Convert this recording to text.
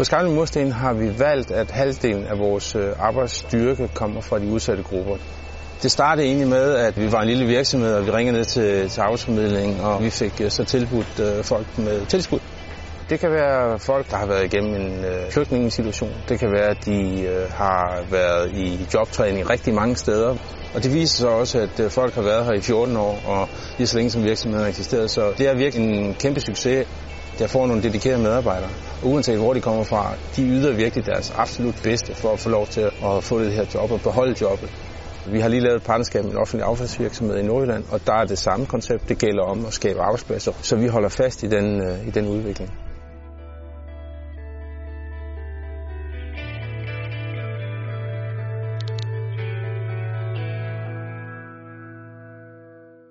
På Skarne Mursten har vi valgt, at halvdelen af vores øh, arbejdsstyrke kommer fra de udsatte grupper. Det startede egentlig med, at vi var en lille virksomhed, og vi ringede ned til, til arbejdsformidlingen, og vi fik øh, så tilbudt øh, folk med tilskud. Det kan være folk, der har været igennem en øh, flygtningesituation. Det kan være, at de øh, har været i jobtræning rigtig mange steder. Og det viser sig også, at øh, folk har været her i 14 år, og lige så længe som virksomheden har eksisteret. Så det er virkelig en kæmpe succes. Jeg får nogle dedikerede medarbejdere. Og uanset hvor de kommer fra, de yder virkelig deres absolut bedste for at få lov til at få det her job og beholde jobbet. Vi har lige lavet et partnerskab med en offentlig affaldsvirksomhed i Nordjylland, og der er det samme koncept. Det gælder om at skabe arbejdspladser, så vi holder fast i den, øh, i den udvikling.